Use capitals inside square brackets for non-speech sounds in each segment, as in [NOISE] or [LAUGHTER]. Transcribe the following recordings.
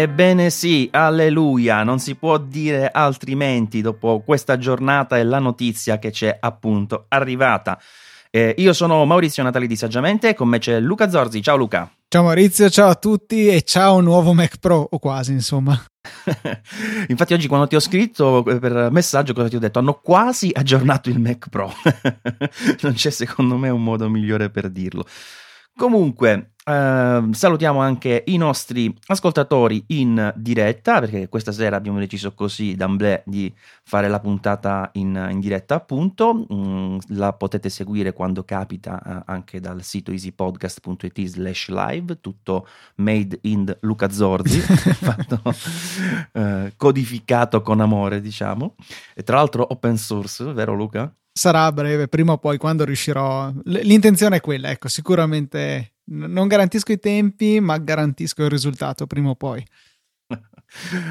Ebbene sì, alleluia, non si può dire altrimenti dopo questa giornata e la notizia che c'è appunto arrivata. Eh, io sono Maurizio Natali di Saggiamente con me c'è Luca Zorzi. Ciao Luca. Ciao Maurizio, ciao a tutti e ciao nuovo Mac Pro, o quasi insomma. [LAUGHS] Infatti oggi quando ti ho scritto eh, per messaggio cosa ti ho detto? Hanno quasi aggiornato il Mac Pro. [LAUGHS] non c'è secondo me un modo migliore per dirlo. Comunque, eh, salutiamo anche i nostri ascoltatori in diretta, perché questa sera abbiamo deciso così d'amblè di fare la puntata in, in diretta, appunto. Mm, la potete seguire quando capita eh, anche dal sito easypodcast.it slash live, tutto made in Luca Zorzi, [LAUGHS] fatto, eh, codificato con amore, diciamo. E tra l'altro open source, vero Luca? Sarà a breve, prima o poi, quando riuscirò. L'intenzione è quella, ecco, sicuramente non garantisco i tempi, ma garantisco il risultato prima o poi.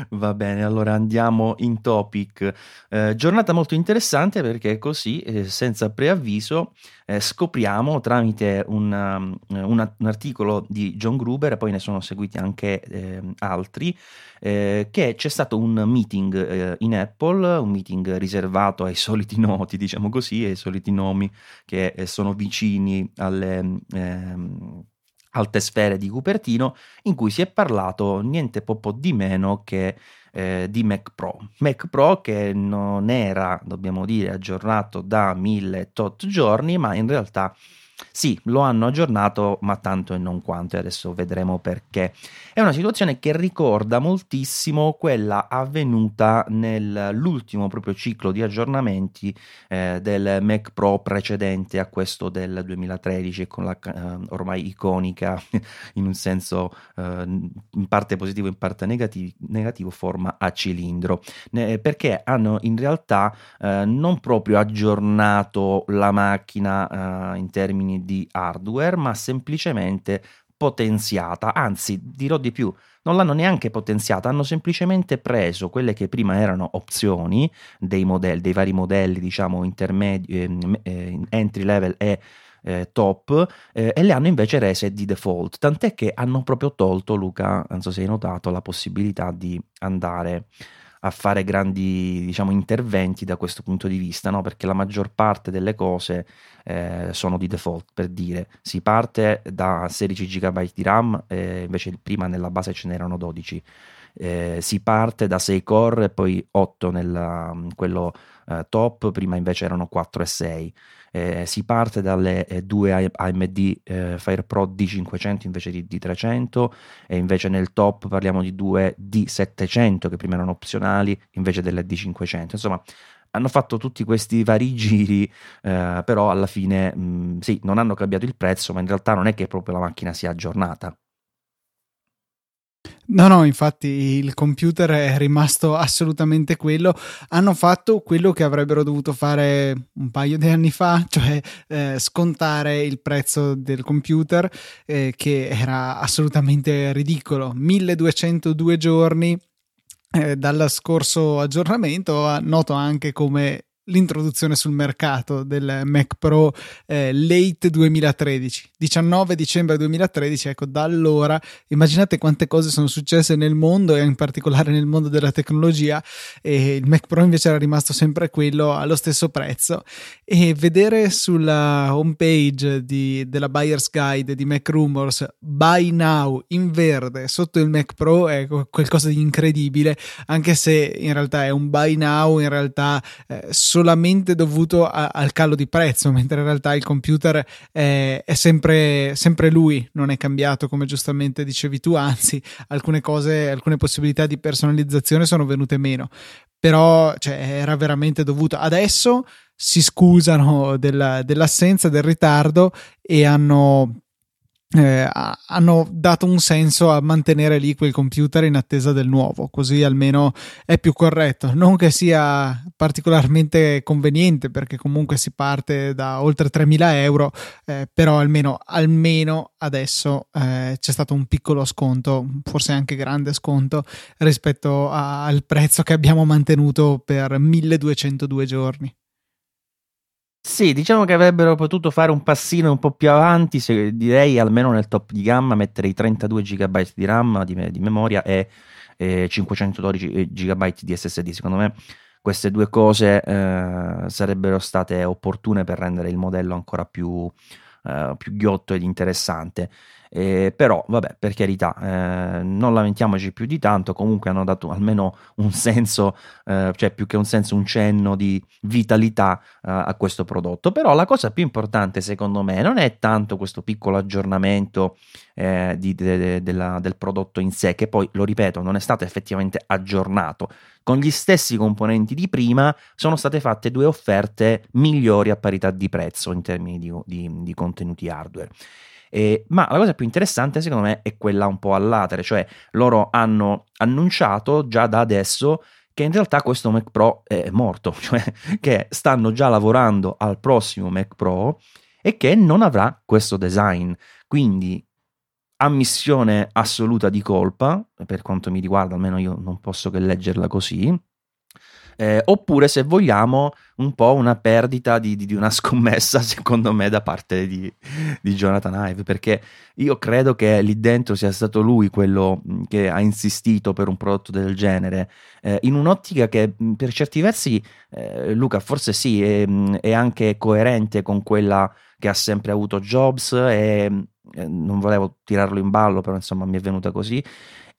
Va bene, allora andiamo in topic. Eh, giornata molto interessante perché così, eh, senza preavviso, eh, scopriamo tramite un, um, un, un, articolo di John Gruber, e poi ne sono seguiti anche ehm, altri, eh, che c'è stato un meeting eh, in Apple, un meeting riservato ai soliti noti, diciamo così, ai soliti nomi che eh, sono vicini alle... Ehm, alte sfere di Cupertino, in cui si è parlato niente poco di meno che eh, di Mac Pro. Mac Pro che non era, dobbiamo dire, aggiornato da mille tot giorni, ma in realtà sì, lo hanno aggiornato, ma tanto e non quanto, e adesso vedremo perché. È una situazione che ricorda moltissimo quella avvenuta nell'ultimo proprio ciclo di aggiornamenti eh, del Mac Pro precedente a questo del 2013, con la eh, ormai iconica, [LAUGHS] in un senso eh, in parte positivo, in parte negativo, negativo forma a cilindro, perché hanno in realtà eh, non proprio aggiornato la macchina eh, in termini termini di hardware, ma semplicemente potenziata, anzi dirò di più, non l'hanno neanche potenziata, hanno semplicemente preso quelle che prima erano opzioni dei modelli, dei vari modelli, diciamo intermedi, eh, eh, entry level e eh, top eh, e le hanno invece rese di default, tant'è che hanno proprio tolto, Luca, non so se hai notato, la possibilità di andare a fare grandi diciamo, interventi da questo punto di vista, no? perché la maggior parte delle cose eh, sono di default, per dire, si parte da 16 GB di RAM, eh, invece prima nella base ce n'erano 12. Eh, si parte da 6 core e poi 8 nel quello eh, top, prima invece erano 4 e 6 eh, si parte dalle eh, due AMD eh, FirePro D500 invece di D300 e invece nel top parliamo di due D700 che prima erano opzionali invece delle D500 insomma hanno fatto tutti questi vari giri eh, però alla fine mh, mm, sì non hanno cambiato il prezzo ma in realtà non è che proprio la macchina sia aggiornata No, no, infatti il computer è rimasto assolutamente quello. Hanno fatto quello che avrebbero dovuto fare un paio di anni fa, [LAUGHS] cioè eh, scontare il prezzo del computer, eh, che era assolutamente ridicolo. 1202 giorni eh, dal scorso aggiornamento. Noto anche come l'introduzione sul mercato del Mac Pro eh, late 2013, 19 dicembre 2013, ecco da allora immaginate quante cose sono successe nel mondo e in particolare nel mondo della tecnologia e il Mac Pro invece era rimasto sempre quello allo stesso prezzo. E vedere sulla homepage di, della Buyer's Guide di Mac Rumors Buy Now in verde sotto il Mac Pro è qualcosa di incredibile anche se in realtà è un Buy Now in realtà eh, solamente dovuto a, al calo di prezzo, [LAUGHS] mentre in realtà il computer è, è sempre, sempre, lui, non è cambiato come giustamente dicevi tu, anzi alcune cose, alcune possibilità di personalizzazione sono venute meno, però cioè, era veramente dovuto. Adesso si scusano della, dell'assenza, del ritardo e hanno eh, hanno dato un senso a mantenere lì quel computer in attesa del nuovo, così almeno è più corretto. Non che sia particolarmente conveniente perché comunque si parte da oltre 3.000 euro, eh, però almeno, almeno adesso eh, c'è stato un piccolo sconto, forse anche grande sconto rispetto a, al prezzo che abbiamo mantenuto per 1202 giorni. Sì, diciamo che avrebbero potuto fare un passino un po' più avanti, se, direi almeno nel top di gamma mettere i 32 GB di RAM di, di memoria e, e 512 GB di SSD. Secondo me queste due cose eh, sarebbero state opportune per rendere il modello ancora più, eh, più ghiotto ed interessante. Eh, però, vabbè, per carità, eh, non lamentiamoci più di tanto. Comunque hanno dato almeno un senso, eh, cioè più che un senso, un cenno di vitalità eh, a questo prodotto. Però la cosa più importante, secondo me, non è tanto questo piccolo aggiornamento eh, di, de, de, della, del prodotto in sé, che poi, lo ripeto, non è stato effettivamente aggiornato. Con gli stessi componenti di prima sono state fatte due offerte migliori a parità di prezzo in termini di, di, di contenuti hardware. Eh, ma la cosa più interessante secondo me è quella un po' all'atere, cioè loro hanno annunciato già da adesso che in realtà questo Mac Pro è morto, [LAUGHS] cioè che stanno già lavorando al prossimo Mac Pro e che non avrà questo design. Quindi ammissione assoluta di colpa, per quanto mi riguarda, almeno io non posso che leggerla così eh, oppure se vogliamo un po' una perdita di, di, di, una [LAUGHS] scommessa secondo me da parte di, di, Jonathan Ive perché io credo che lì dentro sia stato lui quello che ha insistito per un prodotto del genere. Eh, in un'ottica che per certi versi eh, Luca forse sì è, è, anche coerente con quella che ha sempre avuto Jobs e eh, non volevo tirarlo in ballo però insomma mi è venuta così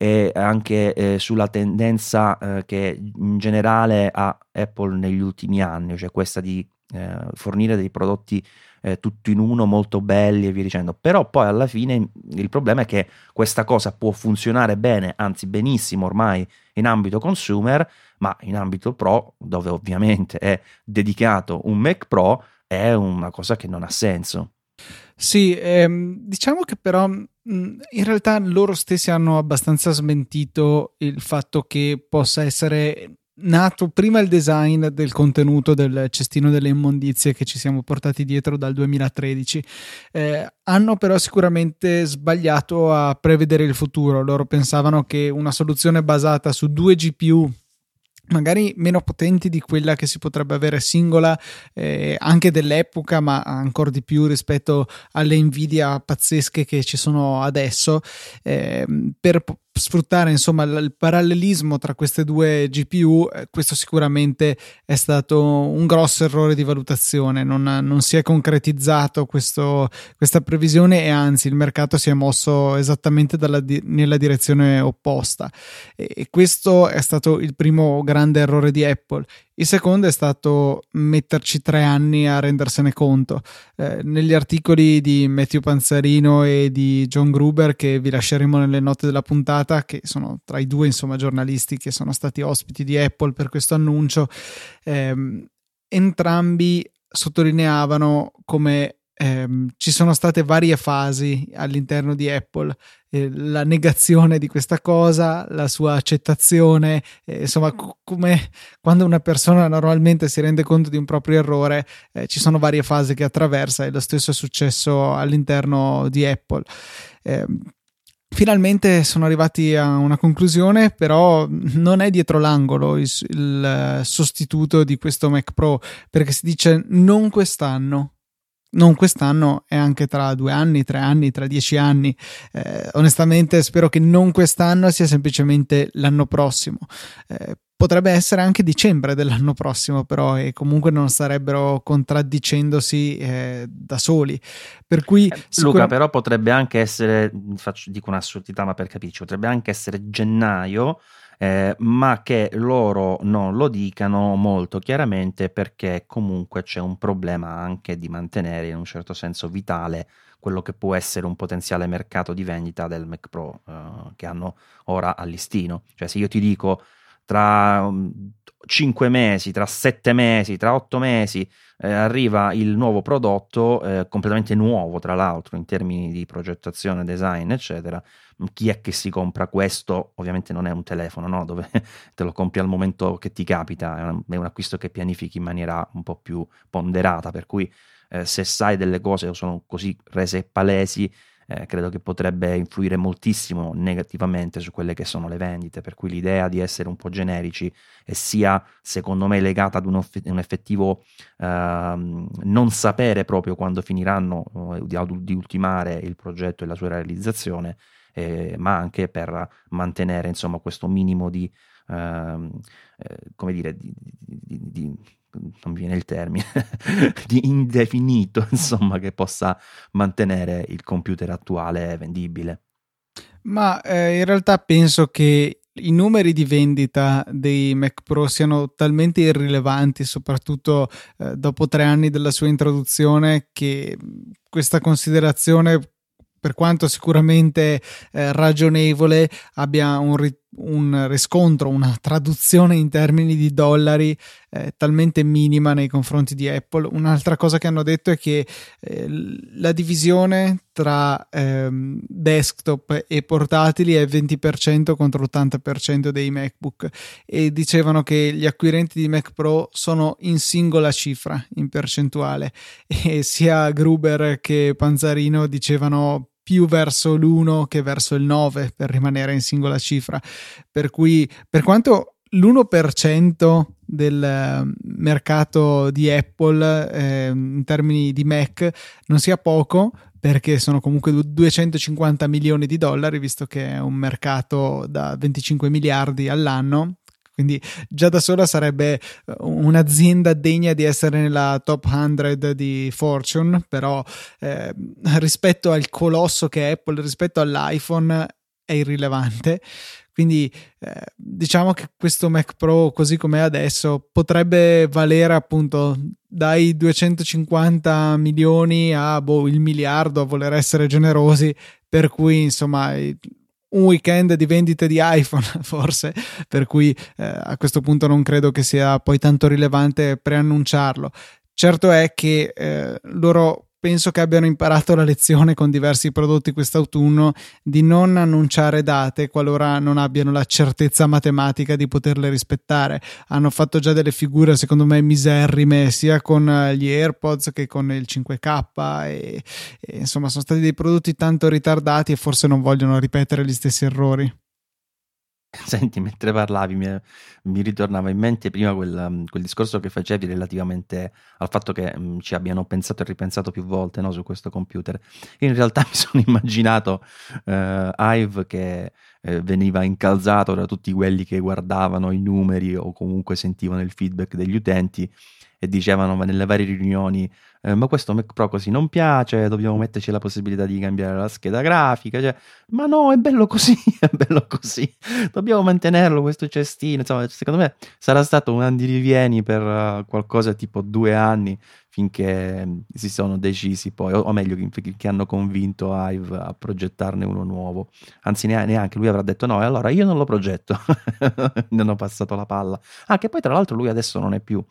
e anche eh, sulla tendenza eh, che in generale ha Apple negli ultimi anni, cioè questa di eh, fornire dei prodotti eh, tutto in uno molto belli e via dicendo. Però poi alla fine il problema è che questa cosa può funzionare bene, anzi benissimo ormai in ambito consumer, ma in ambito pro, dove ovviamente è dedicato un Mac Pro, è una cosa che non ha senso. Sì, ehm, diciamo che però in realtà loro stessi hanno abbastanza smentito il fatto che possa essere nato prima il design del contenuto del cestino delle immondizie che ci siamo portati dietro dal 2013. Eh, hanno però sicuramente sbagliato a prevedere il futuro. Loro pensavano che una soluzione basata su due GPU magari meno potenti di quella che si potrebbe avere singola eh, anche dell'epoca ma ancora di più rispetto alle Nvidia pazzesche che ci sono adesso. Eh, per sfruttare insomma il parallelismo tra queste due GPU, eh, questo sicuramente è stato un grosso errore di valutazione, non, non si è concretizzato questo, questa previsione e anzi il mercato si è mosso esattamente dalla, nella direzione opposta e, e questo è stato il primo grande errore di Apple. Il secondo è stato metterci tre anni a rendersene conto. Eh, negli articoli di Matthew Panzarino e di John Gruber, che vi lasceremo nelle note della puntata, che sono tra i due insomma, giornalisti che sono stati ospiti di Apple per questo annuncio, ehm, entrambi sottolineavano come ehm, ci sono state varie fasi all'interno di Apple, eh, la negazione di questa cosa, la sua accettazione, eh, insomma, c- come quando una persona normalmente si rende conto di un proprio errore, eh, ci sono varie fasi che attraversa e lo stesso è successo all'interno di Apple. Ehm, finalmente sono arrivati a una conclusione, però non è dietro l'angolo il, il, sostituto di questo Mac Pro, perché si dice non quest'anno, non quest'anno e anche tra due anni, tre anni, tra dieci anni. Eh, onestamente spero che non quest'anno sia semplicemente l'anno prossimo. Eh, potrebbe essere anche dicembre dell'anno prossimo, però, e comunque non starebbero contraddicendosi eh, da soli. Per cui, eh, sicur- Luca, però potrebbe anche essere, faccio, dico un'assurdità, ma per capirci, potrebbe anche essere gennaio eh, ma che loro non lo dicano molto chiaramente perché comunque c'è un problema anche di mantenere in un certo senso vitale quello che può essere un potenziale mercato di vendita del Mac Pro eh, che hanno ora a listino. Cioè se io ti dico tra 5 mm, mesi, tra 7 mesi, tra 8 mesi eh, arriva il nuovo prodotto, eh, completamente nuovo tra l'altro in termini di progettazione, design, eccetera. Chi è che si compra questo? Ovviamente non è un telefono, no? dove [LAUGHS] te lo compri al momento che ti capita, è un, è un acquisto che pianifichi in maniera un po' più ponderata, per cui eh, se sai delle cose sono così rese palesi eh, credo che potrebbe influire moltissimo negativamente su quelle che sono le vendite, per cui l'idea di essere un po' generici e sia secondo me legata ad un, off- un effettivo uh, non sapere proprio quando finiranno uh, di, di, ultimare il progetto e la sua realizzazione, eh, ma anche per mantenere insomma questo minimo di, uh, come dire, di, di non viene il termine, [LAUGHS] di indefinito, [LAUGHS] insomma, che possa mantenere il computer attuale vendibile. Ma eh, in realtà penso che i numeri di vendita dei Mac Pro siano talmente irrilevanti, soprattutto eh, dopo tre anni dalla sua introduzione, che questa considerazione per quanto sicuramente eh, ragionevole, abbia un, ri- un, riscontro, una traduzione in termini di dollari eh, talmente minima nei confronti di Apple. Un'altra cosa che hanno detto è che eh, la divisione tra ehm, desktop e portatili è 20% contro l'80% dei MacBook e dicevano che gli acquirenti di Mac Pro sono in singola cifra in percentuale [LAUGHS] e sia Gruber che Panzarino dicevano più verso l'1 che verso il 9 per rimanere in singola cifra. Per cui, per quanto l'1% del eh, mercato di Apple eh, in termini di Mac non sia poco, perché sono comunque 250 milioni di dollari, visto che è un mercato da 25 miliardi all'anno, quindi già da sola sarebbe eh, un'azienda degna di essere nella top 100 di Fortune, però eh, rispetto al colosso che è Apple, rispetto all'iPhone è irrilevante. Quindi eh, diciamo che questo Mac Pro così com'è adesso potrebbe valere appunto dai 250 milioni a boh, il miliardo a voler essere generosi, per cui insomma un weekend di vendite di iPhone, [LAUGHS] forse, per cui eh, a questo punto non credo che sia poi tanto rilevante preannunciarlo. Certo è che eh, loro penso che abbiano imparato la lezione con diversi prodotti quest'autunno di non annunciare date qualora non abbiano la certezza matematica di poterle rispettare. Hanno fatto già delle figure, secondo me, miserrime sia con gli AirPods che con il 5K e, e insomma sono stati dei prodotti tanto ritardati e forse non vogliono ripetere gli stessi errori. [LAUGHS] Senti, mentre parlavi mi, mi ritornava in mente prima quel, um, quel, discorso che facevi relativamente al fatto che um, ci abbiano pensato e ripensato più volte no, su questo computer. Io in realtà [LAUGHS] mi sono immaginato uh, Hive che uh, veniva incalzato da tutti quelli che guardavano i numeri o comunque sentivano il feedback degli utenti e dicevano nelle varie riunioni eh, ma questo Mac Pro così non piace, dobbiamo metterci la possibilità di cambiare la scheda grafica, cioè, ma no, è bello così, [LAUGHS] è bello così, dobbiamo mantenerlo questo cestino, insomma, secondo me sarà stato un andirivieni per uh, qualcosa tipo due anni finché mm, si sono decisi poi, o, o meglio, che, hanno convinto Hive a progettarne uno nuovo. Anzi, neanche lui avrà detto no, e allora io non lo progetto, [LAUGHS] ne hanno passato la palla. Ah, che poi tra l'altro lui adesso non è più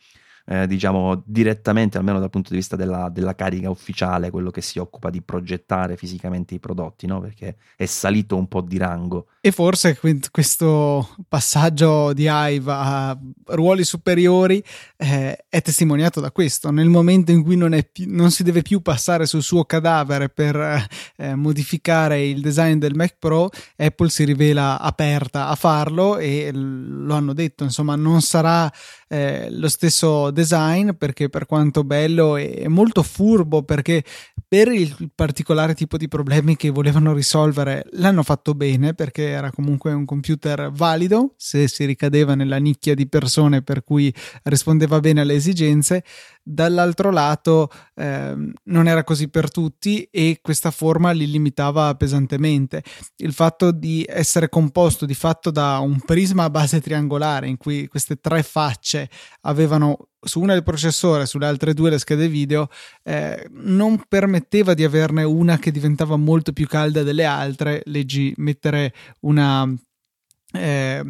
eh, diciamo direttamente, almeno dal punto di vista della, della, carica ufficiale, quello che si occupa di progettare fisicamente i prodotti, no? perché è salito un po' di rango. E forse questo passaggio di Hive a ruoli superiori eh, è testimoniato da questo. Nel momento in cui non, più, non, si deve più passare sul suo cadavere per eh, modificare il design del Mac Pro, Apple si rivela aperta a farlo e lo hanno detto, insomma, non sarà eh, lo stesso design perché per quanto bello è molto furbo perché per il particolare tipo di problemi che volevano risolvere l'hanno fatto bene perché era comunque un computer valido se si ricadeva nella nicchia di persone per cui rispondeva bene alle esigenze dall'altro lato eh, non era così per tutti e questa forma li limitava pesantemente. Il fatto di essere composto di fatto da un prisma a base triangolare in cui queste tre facce avevano su una il processore, sulle altre due le schede video, eh, non permetteva di averne una che diventava molto più calda delle altre. Leggi mettere una, eh,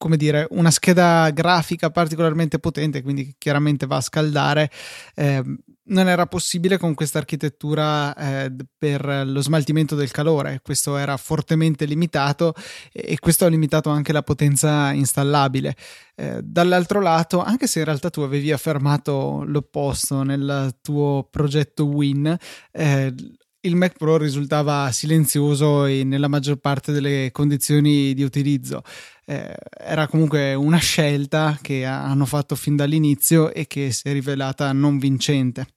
come dire, una scheda grafica particolarmente potente, quindi chiaramente va a scaldare. Eh, non era possibile con questa architettura eh, per lo smaltimento del calore, questo era fortemente limitato e questo ha limitato anche la potenza installabile. Eh, dall'altro lato, anche se in realtà tu avevi affermato l'opposto nel tuo progetto Win, eh, il Mac Pro risultava silenzioso nella maggior parte delle condizioni di utilizzo. Eh, era comunque una scelta che hanno fatto fin dall'inizio e che si è rivelata non vincente.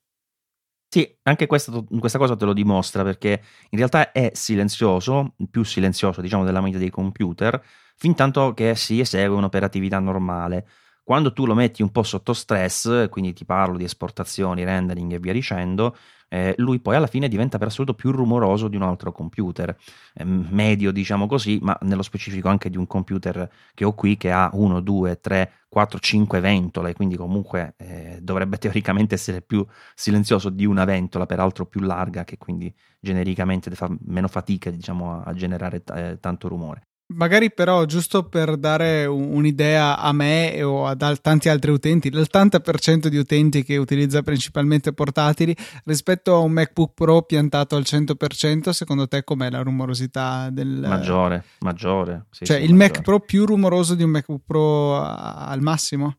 Sì, anche questa, questa, cosa te lo dimostra perché in realtà è silenzioso, più silenzioso diciamo della media dei computer, fin tanto che si esegue un'operatività normale. Quando tu lo metti un po' sotto stress, quindi ti parlo di esportazioni, rendering e via dicendo, eh, lui poi alla fine diventa per assoluto più rumoroso di un altro computer, eh, medio diciamo così, ma nello specifico anche di un computer che ho qui che ha 1, 2, 3, 4, 5 ventole, quindi comunque eh, dovrebbe [LAUGHS] teoricamente essere più silenzioso di una ventola, peraltro più larga, che quindi genericamente fa meno fatica diciamo, a, generare t- eh, tanto rumore. Magari però, giusto per dare un'idea a me o a tanti altri utenti, l'80% di utenti che utilizza principalmente portatili rispetto a un MacBook Pro piantato al 100%, secondo te com'è la rumorosità del... Maggiore, maggiore. Sì, cioè sì, il maggiore. Mac Pro più rumoroso di un MacBook Pro al massimo?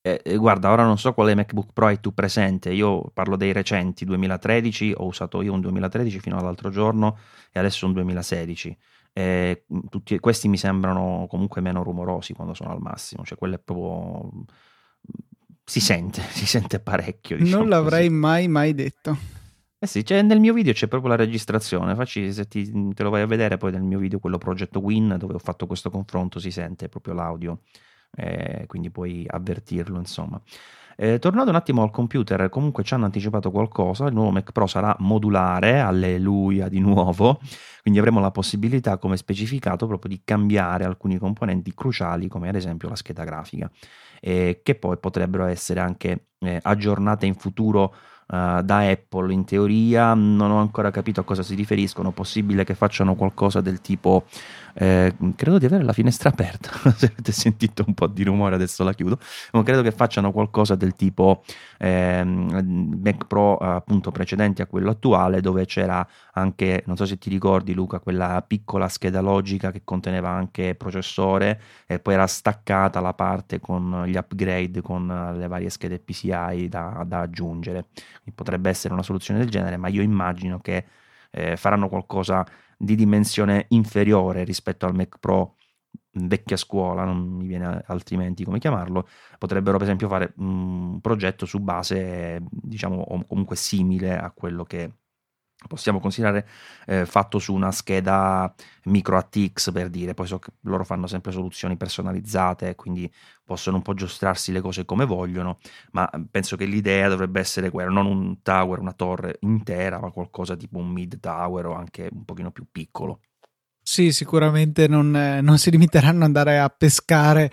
Eh, eh, guarda, ora non so quale MacBook Pro hai tu presente, io parlo dei recenti, 2013, ho usato io un 2013 fino all'altro giorno e adesso un 2016 eh, tutti questi mi sembrano comunque meno rumorosi quando sono al massimo, cioè quello è proprio si sente, [LAUGHS] si sente parecchio. Diciamo non l'avrei così. mai mai detto. Eh sì, cioè nel mio video c'è proprio la registrazione, facci se ti, te lo vai a vedere poi nel mio video, quello progetto Win, dove ho fatto questo confronto, si sente proprio l'audio, eh, quindi puoi avvertirlo insomma. Eh, tornando un attimo al computer, comunque ci hanno anticipato qualcosa, il nuovo Mac Pro sarà modulare, alleluia di nuovo, quindi avremo la possibilità, come specificato, proprio di cambiare alcuni componenti cruciali, come ad esempio la scheda grafica, eh, che poi potrebbero essere anche eh, aggiornate in futuro Uh, da Apple in teoria. Non ho ancora capito a cosa si riferiscono. Possibile che facciano qualcosa del tipo eh, credo di avere la finestra aperta [LAUGHS] se avete sentito un po' di rumore adesso la chiudo ma credo che facciano qualcosa del tipo eh, Mac Pro appunto precedenti a quello attuale dove c'era anche non so se ti ricordi Luca quella piccola scheda logica che conteneva anche processore e poi era staccata la parte con gli upgrade con le varie schede PCI da, da aggiungere. Potrebbe essere una soluzione del genere, ma io immagino che eh, faranno qualcosa di dimensione inferiore rispetto al Mac Pro vecchia scuola, non mi viene altrimenti come chiamarlo, potrebbero per esempio fare un progetto su base, diciamo, comunque simile a quello che possiamo considerare eh, fatto su una scheda micro ATX per dire, poi so che loro fanno sempre soluzioni personalizzate, quindi possono un po' giostrarsi le cose come vogliono, ma penso che l'idea dovrebbe essere quella, non un tower, una torre intera, ma qualcosa tipo un mid tower o anche un pochino più piccolo. Sì, sicuramente non, eh, non si limiteranno ad andare a pescare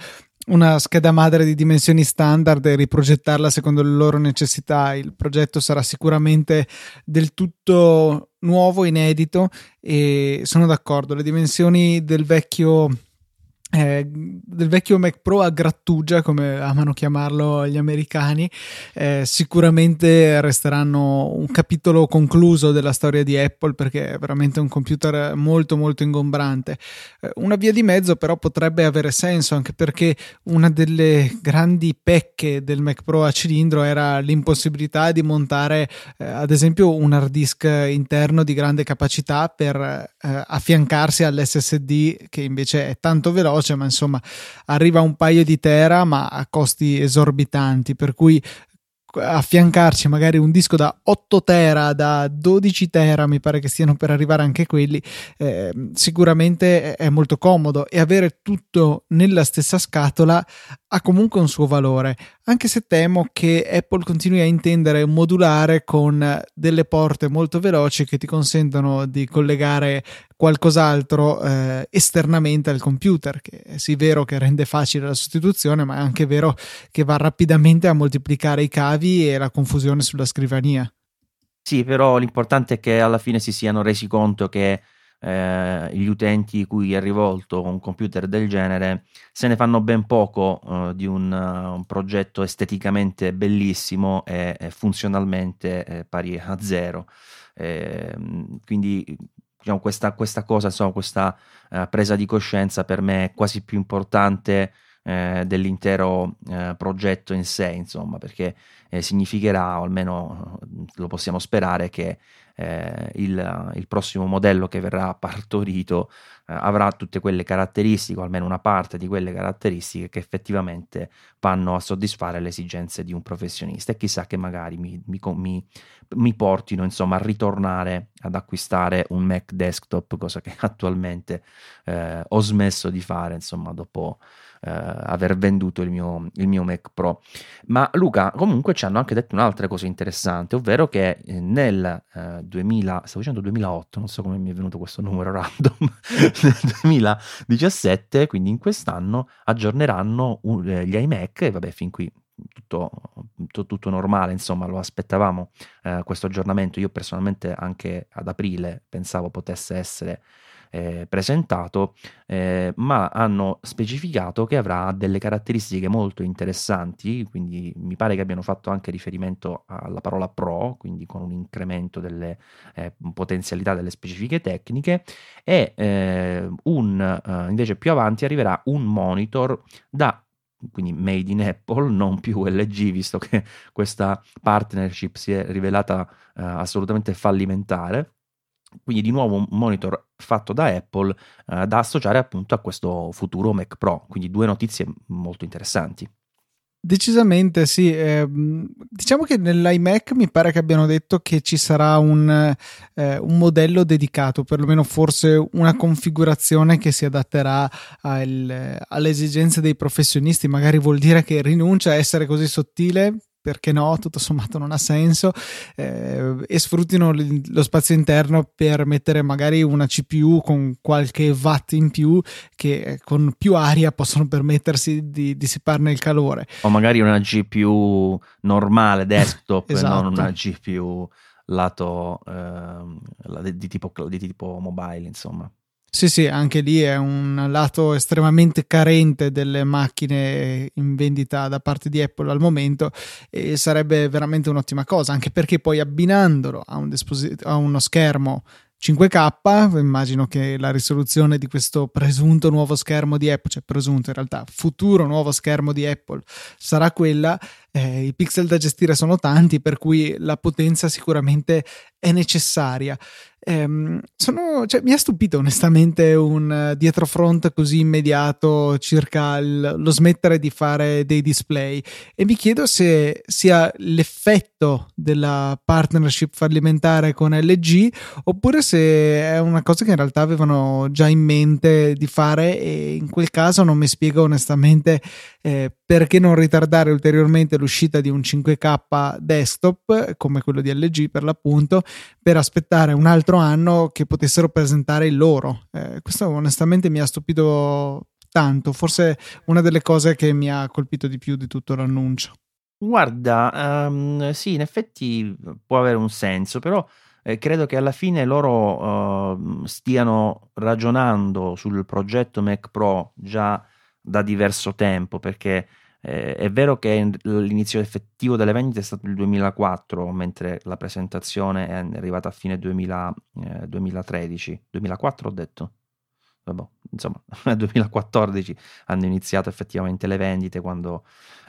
una scheda madre di dimensioni standard e riprogettarla secondo le loro necessità. Il progetto sarà sicuramente del tutto nuovo, inedito e sono d'accordo. Le dimensioni del vecchio eh, del vecchio Mac Pro a grattugia, come amano chiamarlo gli americani, eh, sicuramente resteranno un capitolo concluso della storia di Apple perché è veramente un computer molto molto ingombrante. Eh, una via di mezzo però potrebbe avere senso anche perché una delle grandi pecche del Mac Pro a cilindro era l'impossibilità di montare eh, ad esempio un hard disk interno di grande capacità per eh, affiancarsi all'SSD che invece è tanto veloce veloce, ma insomma arriva un paio di tera ma a costi esorbitanti, per cui affiancarci magari un disco da 8 tera, da 12 tera, mi pare che stiano per arrivare anche quelli, eh, sicuramente è molto comodo e avere tutto nella stessa scatola ha comunque un suo valore, anche se temo che Apple continui a intendere modulare con delle porte molto veloci che ti consentono di collegare qualcos'altro eh, esternamente al computer, che è sì vero che rende facile la sostituzione, ma è anche vero che va rapidamente a moltiplicare i cavi e la confusione sulla scrivania. Sì, però l'importante è che alla fine si siano resi conto che eh, gli utenti cui è rivolto un computer del genere se ne fanno ben poco eh, di un, uh, un, progetto esteticamente bellissimo e, e funzionalmente eh, pari a zero. Ehm, quindi diciamo, questa, questa, cosa, insomma, questa uh, presa di coscienza per me è quasi più importante eh, dell'intero eh, progetto in sé, insomma, perché eh, significherà, o almeno lo possiamo sperare, che eh, il, il, prossimo modello che verrà partorito eh, avrà tutte quelle caratteristiche, o almeno una parte di quelle caratteristiche che effettivamente vanno a soddisfare le esigenze di un professionista. E chissà che magari mi, mi, mi, mi portino insomma a ritornare ad acquistare un Mac desktop, cosa che [LAUGHS] attualmente eh, ho smesso di fare insomma dopo eh, aver venduto il mio, il mio, Mac Pro. Ma Luca, comunque ci hanno anche detto un'altra cosa interessante, ovvero che eh, nel eh, 2000, stavo dicendo 2008, non so come mi è venuto questo numero [LAUGHS] random, nel 2017, quindi in quest'anno, aggiorneranno un, eh, gli iMac e vabbè, fin qui tutto, tutto, tutto, normale, insomma, lo aspettavamo eh, questo aggiornamento. Io personalmente anche ad aprile pensavo potesse essere eh, presentato, eh, ma hanno specificato che avrà delle caratteristiche molto interessanti, quindi mi pare che abbiano fatto anche riferimento alla parola Pro, quindi con un incremento delle eh, potenzialità delle specifiche tecniche, e eh, un, eh, invece più avanti arriverà un monitor da quindi made in Apple, non più LG, visto che [LAUGHS] questa partnership si è rivelata uh, assolutamente fallimentare. Quindi di nuovo un monitor fatto da Apple uh, da associare appunto a questo futuro Mac Pro. Quindi due notizie molto interessanti. Decisamente sì, eh, diciamo che nell'iMac mi pare che abbiano detto che ci sarà un, eh, un, modello dedicato, perlomeno forse una configurazione che si adatterà al, alle esigenze dei professionisti, magari vuol dire che rinuncia a essere così sottile perché no, tutto sommato non ha senso, eh, e sfruttino lo spazio interno per mettere magari una CPU con qualche watt in più che eh, con più aria possono permettersi di dissiparne il calore. O magari una GPU normale desktop, esatto. non una GPU lato eh, di, tipo, di tipo mobile, insomma. Sì, sì, anche lì è un lato estremamente carente delle macchine in vendita da parte di Apple al momento e sarebbe veramente un'ottima cosa, anche perché poi abbinandolo a, un disposit- a uno schermo 5K, immagino che la risoluzione di questo presunto nuovo schermo di Apple, cioè presunto in realtà, futuro nuovo schermo di Apple sarà quella, eh, i pixel da gestire sono tanti, per cui la potenza sicuramente è necessaria. Ehm, sono, cioè, mi ha stupito onestamente un uh, dietrofront così immediato circa il, lo smettere di fare dei display. E mi chiedo se sia l'effetto della partnership fallimentare con LG oppure se è una cosa che in realtà avevano già in mente di fare e in quel caso non mi spiego onestamente eh, perché non ritardare ulteriormente l'uscita di un 5K desktop come quello di LG per l'appunto per aspettare un altro anno che potessero presentare il loro. Eh, questo onestamente mi ha stupito tanto, forse una delle cose che mi ha colpito di più di tutto l'annuncio. Guarda, um, sì, in effetti può avere un senso, però eh, credo che alla fine loro uh, stiano ragionando sul progetto Mac Pro già da diverso tempo, perché eh, è vero che l'inizio effettivo delle vendite è stato il 2004, mentre la presentazione è arrivata a fine 2000, eh, 2013. 2004 ho detto? Vabbè, insomma, [LAUGHS] nel 2014 hanno iniziato effettivamente le vendite quando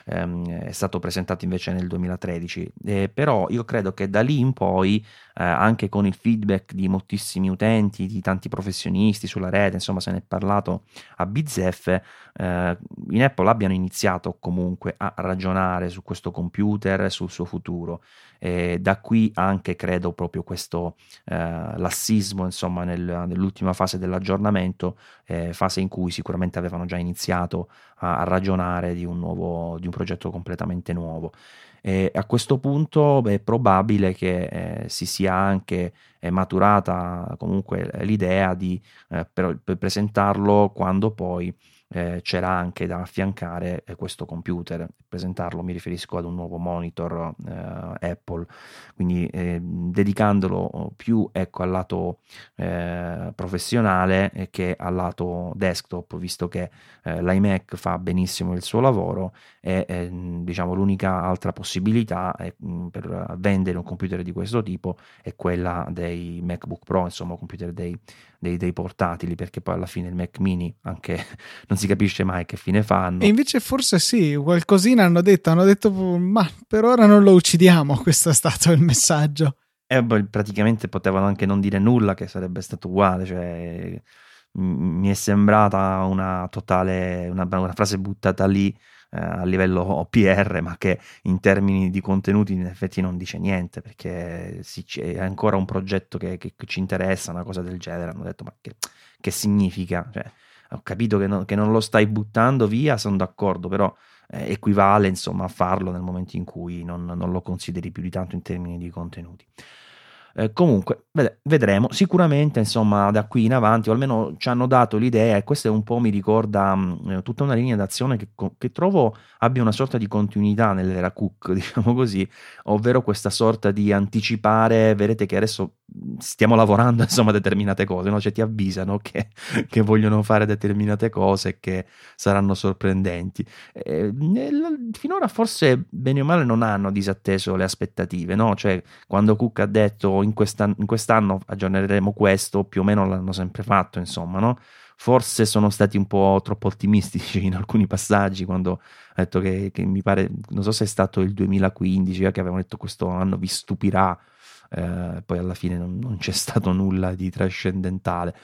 ehm, è stato presentato invece nel 2013. Eh, però io credo che da lì in poi, eh, anche con il feedback di moltissimi utenti, di tanti professionisti sulla rete, insomma se ne è parlato a Bizef, eh, in Apple abbiano iniziato comunque a ragionare su questo computer sul suo futuro. E da qui anche credo proprio questo eh, lassismo insomma nel, nell'ultima fase dell'aggiornamento, eh, fase in cui sicuramente avevano già iniziato a, a ragionare di un, nuovo, di un progetto completamente nuovo. E a questo punto è probabile che eh, si sia anche eh, maturata comunque l'idea di eh, per, per presentarlo quando poi eh, c'era anche da affiancare eh, questo computer. Presentarlo mi riferisco ad un nuovo monitor eh, Apple, quindi ehm, dedicandolo più ecco, al lato eh, professionale che al lato desktop, visto che eh, l'iMac fa benissimo il suo lavoro e ehm, diciamo, l'unica altra possibilità è, per vendere un computer di questo tipo è quella dei MacBook Pro, insomma, computer dei dei, dei, portatili, perché poi alla fine il Mac mini anche [LAUGHS] non si capisce mai che fine fanno. E invece forse sì, qualcosina hanno detto, hanno detto ma per ora non lo uccidiamo, [LAUGHS] questo è stato il messaggio. E poi praticamente potevano anche non dire nulla, che sarebbe stato uguale. Cioè, mi è sembrata una totale, una, una frase buttata lì eh, a livello [LAUGHS] OPR, ma che in termini di contenuti in effetti non dice niente, perché sì, è ancora un progetto che, che, che, ci interessa, una cosa del genere. Hanno detto, ma che, che significa? Cioè, ho capito che, no, che non lo stai buttando via, sono d'accordo, però eh, equivale insomma a farlo nel momento in cui non, non, lo consideri più di tanto in termini di contenuti. Eh, comunque, vedremo. Sicuramente, insomma, da qui in avanti, o almeno ci hanno dato l'idea, e questo un po' mi ricorda mh, eh, tutta una linea d'azione che, che, trovo abbia una sorta di continuità nell'era Cook, [LAUGHS] diciamo così, ovvero questa sorta di anticipare, vedete che adesso stiamo lavorando [LAUGHS] insomma determinate cose, no? cioè ti avvisano che, [LAUGHS] che, vogliono fare determinate cose che saranno sorprendenti. Eh, finora forse bene o male non hanno disatteso le aspettative, no? cioè quando Cook ha detto in, quest'anno, in quest'anno aggiorneremo questo, più o meno l'hanno sempre fatto, insomma, no? Forse sono stati un po' troppo ottimistici in alcuni passaggi quando ha detto che, che mi pare, non so se è stato il 2015 che avevano detto questo anno vi stupirà eh, poi alla fine non, non, c'è stato nulla di trascendentale,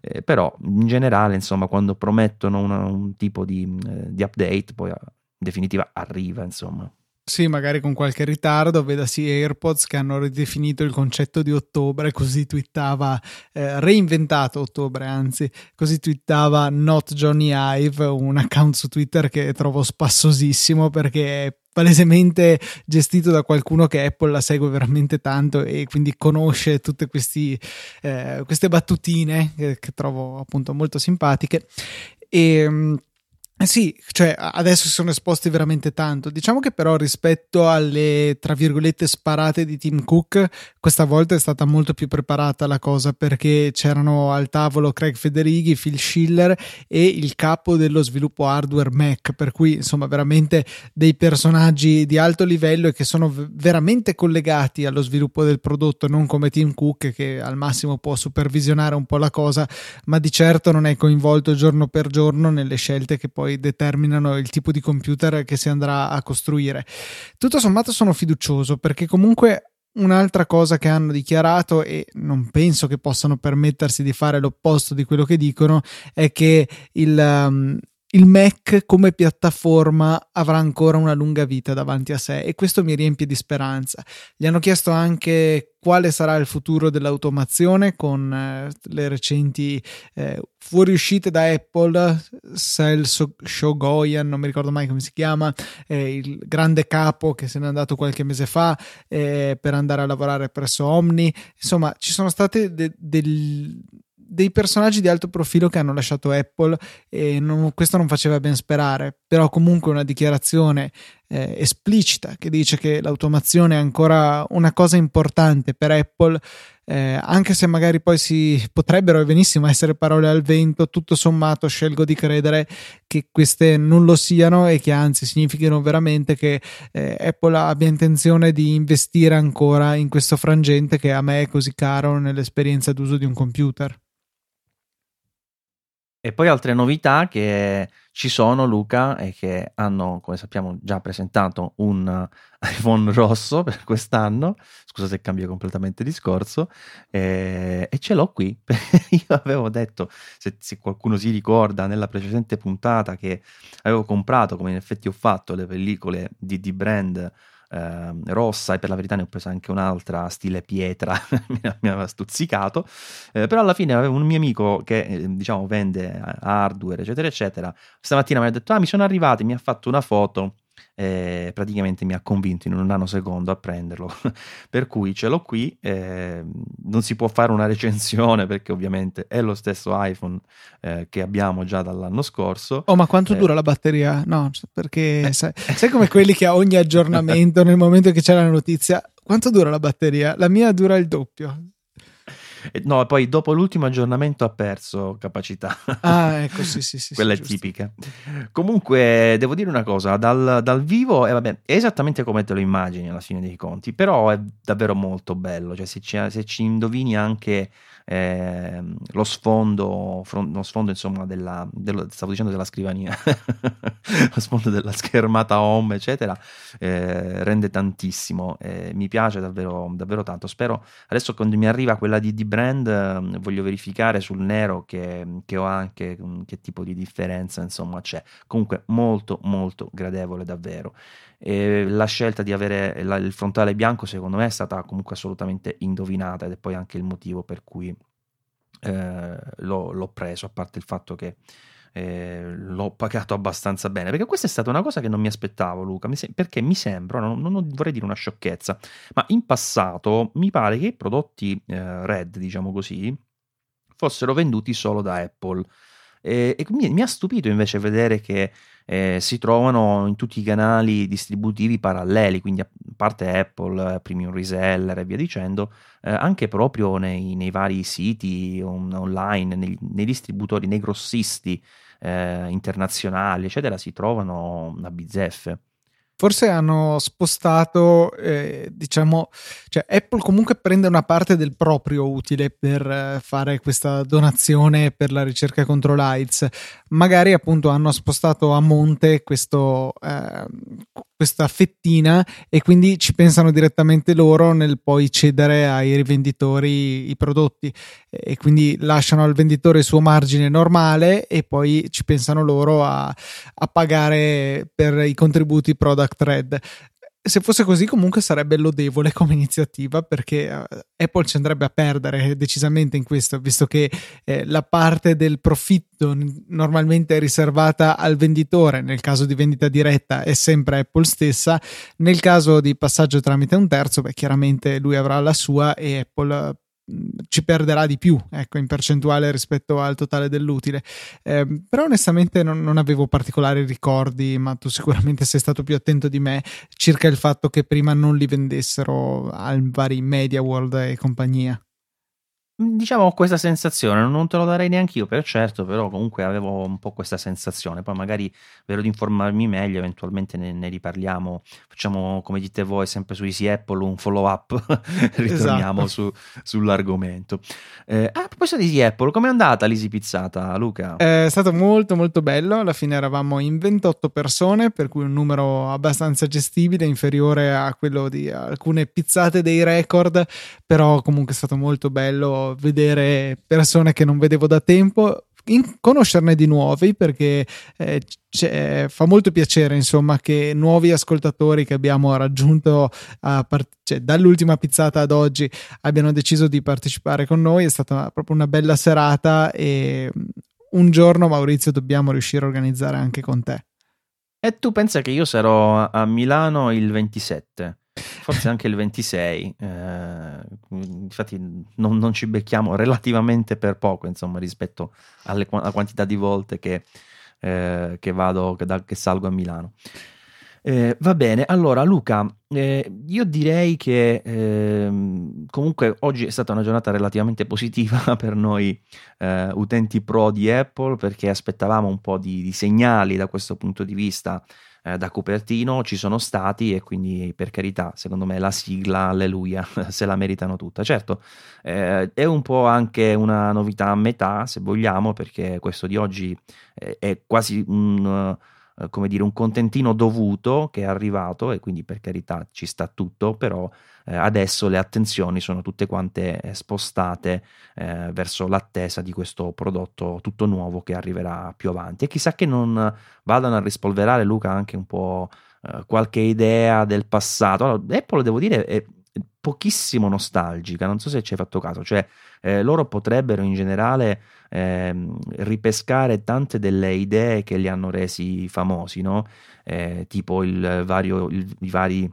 eh, però in generale insomma quando promettono una, un tipo di, eh, di update poi in definitiva arriva insomma. Sì, magari con qualche ritardo, vedasi AirPods che hanno ridefinito il concetto di ottobre, così twittava, eh, reinventato ottobre, anzi, così twittava Not Johnny Ive, un account su Twitter che trovo spassosissimo perché è palesemente gestito da qualcuno che Apple la segue veramente tanto e quindi conosce tutte questi, eh, queste battutine che, che, trovo appunto molto simpatiche. E mm, eh sì, cioè adesso si sono esposti veramente tanto. Diciamo che però rispetto alle tra virgolette sparate di Tim Cook, questa volta è stata molto più preparata la cosa perché c'erano al tavolo Craig Federighi, Phil Schiller e il capo dello sviluppo hardware Mac, per cui insomma veramente dei personaggi di alto livello e che sono veramente collegati allo sviluppo del prodotto, non come Tim Cook che al massimo può supervisionare un po' la cosa, ma di certo non è coinvolto giorno per giorno nelle scelte che poi poi determinano il tipo di computer che si andrà a costruire. Tutto sommato sono fiducioso perché comunque Un'altra cosa che hanno dichiarato, e non penso che possano permettersi di fare l'opposto di quello che dicono, è che il, um, il Mac come piattaforma avrà ancora una lunga vita davanti a sé e questo mi riempie di speranza. Gli hanno chiesto anche quale sarà il futuro dell'automazione con eh, le recenti eh, fuoriuscite da Apple, Sel Shogoyan, non mi ricordo mai come si chiama, eh, il grande capo che se n'è andato qualche mese fa eh, per andare a lavorare presso Omni. Insomma, ci sono state de- del dei personaggi di alto profilo che hanno lasciato Apple e non, questo non faceva ben sperare, però comunque una dichiarazione eh, esplicita che dice che l'automazione è ancora una cosa importante per Apple, eh, anche se magari poi si potrebbero benissimo essere parole al vento, tutto sommato scelgo di credere che queste non lo siano e che anzi significhino veramente che eh, Apple abbia intenzione di investire ancora in questo frangente che a me è così caro nell'esperienza d'uso di un computer. E poi altre novità che ci sono, Luca, e che hanno, come sappiamo, già presentato un [LAUGHS] iPhone rosso per quest'anno. Scusa se cambio completamente discorso. Eh, e ce l'ho qui. [LAUGHS] Io avevo detto, se, se, qualcuno si ricorda, nella precedente puntata che avevo comprato, come in effetti ho fatto, le pellicole di, di brand eh, rossa e per la verità ne ho presa anche un'altra stile pietra, [LAUGHS] mi aveva stuzzicato, eh, però alla fine avevo un mio amico che eh, diciamo vende hardware eccetera eccetera, stamattina mi ha detto ah mi sono arrivati, mi ha fatto una foto eh, praticamente mi ha convinto in un nanosecondo a prenderlo. [LAUGHS] per cui ce l'ho qui. Eh, non si può fare una recensione [LAUGHS] perché ovviamente è lo stesso iPhone eh, che abbiamo già dall'anno scorso. Oh, ma quanto eh, dura la batteria? No, perché eh. sai, sai come quelli che a ogni aggiornamento, [LAUGHS] nel momento che c'è la notizia, quanto dura la batteria? La mia dura il doppio. No, poi dopo l'ultimo aggiornamento ha perso capacità. Ah, ecco, sì, sì, sì. [LAUGHS] Quella sì, è giusto. tipica. Comunque, devo dire una cosa, dal, dal vivo, eh, vabbè, è esattamente come te lo immagini alla fine dei conti, però è davvero molto bello, cioè se ci, se ci indovini anche eh, lo sfondo, fron- lo sfondo insomma della, dello- stavo dicendo della scrivania, [LAUGHS] lo sfondo della schermata home, eccetera, eh, rende tantissimo, eh, mi piace davvero, davvero tanto. Spero adesso quando mi arriva quella di D-Brand eh, voglio verificare sul nero che, che ho anche che tipo di differenza insomma c'è. Comunque molto molto gradevole davvero. E la scelta di avere la- il frontale bianco secondo me è stata comunque assolutamente indovinata ed è poi anche il motivo per cui eh, l'ho, l'ho preso, a parte il fatto che eh, l'ho pagato abbastanza bene, perché questa è stata una cosa che non mi aspettavo, Luca, mi se- perché mi sembra, non, non vorrei dire una sciocchezza, ma in passato mi pare che i prodotti eh, Red, diciamo così, fossero venduti solo da Apple. E, mi, mi ha stupito invece vedere che eh, si trovano in tutti i canali distributivi paralleli, quindi a parte Apple, Premium Reseller e via dicendo, eh, anche proprio nei, nei vari siti on- online, nei, nei distributori, nei grossisti eh, internazionali, eccetera, si trovano a bizzeffe. Forse hanno spostato, eh, diciamo, cioè Apple comunque prende una parte del proprio utile per eh, fare questa donazione per la ricerca contro l'AIDS. Magari appunto hanno spostato a monte questo, eh, questa fettina e quindi ci pensano direttamente loro nel poi cedere ai rivenditori i prodotti. E quindi lasciano al venditore il suo margine normale e poi ci pensano loro a, a pagare per i contributi product red se fosse così comunque sarebbe lodevole come iniziativa perché eh, Apple ci andrebbe a perdere decisamente in questo visto che eh, la parte del profitto normalmente è riservata al venditore. Nel caso di vendita diretta è sempre Apple stessa. Nel caso di passaggio tramite un terzo beh chiaramente lui avrà la sua e Apple ci perderà di più ecco in percentuale rispetto al totale dell'utile. Eh, però onestamente non, non avevo particolari ricordi ma tu sicuramente sei stato più attento di me circa il fatto che prima non li vendessero ai vari Media World e compagnia Diciamo ho questa sensazione, non te lo darei neanche io per certo, però comunque avevo un po' questa sensazione. Poi magari vero di informarmi meglio, eventualmente ne, ne riparliamo. Facciamo come dite voi, sempre su Easy Apple, un follow up. [LAUGHS] Ritorniamo Esatto. su- sull'argomento. Eh, a proposito di Easy Apple, com'è andata l'Easy Pizzata, Luca? È stato molto molto bello, alla fine eravamo in 28 persone, per cui un numero abbastanza gestibile, inferiore a quello di alcune pizzate dei record, però comunque è stato molto bello vedere persone che non vedevo da tempo. in- conoscerne di nuovi perché eh, fa molto piacere insomma che nuovi ascoltatori che abbiamo raggiunto part- cioè, dall'ultima pizzata ad oggi abbiano deciso di partecipare con noi è stata proprio una bella serata e mm, un giorno Maurizio dobbiamo riuscire a organizzare anche con te E tu pensa che io sarò a Milano il 27, forse [LAUGHS] anche il 26. eh, infatti non, non ci becchiamo relativamente per poco, insomma, rispetto alle, alla quantità di volte che, eh, che vado, che, da- che salgo a Milano. Eh, va bene, allora Luca, eh, io direi che ehm, comunque oggi è stata una giornata relativamente positiva [LAUGHS] per noi eh, utenti pro di Apple perché aspettavamo un po' di, di segnali da questo punto di vista eh, da Cupertino, ci sono stati e quindi per carità, secondo me la sigla, alleluia, [LAUGHS] se la meritano tutta. Certo, eh, è un po' anche una novità a metà, se vogliamo, perché questo di oggi eh, è quasi un... eh, come dire, un contentino dovuto che è arrivato e quindi per carità ci sta tutto, però eh, adesso le attenzioni sono tutte quante eh, spostate eh, verso l'attesa di questo prodotto tutto nuovo che arriverà più avanti e chissà che non vadano a rispolverare Luca anche un po' eh, qualche idea del passato. Allora, Apple devo dire è pochissimo nostalgica, non so se ci hai fatto caso, cioè eh, loro potrebbero in generale ehm, ripescare tante delle idee che li hanno resi famosi, no? Eh, tipo il vario, il- i vari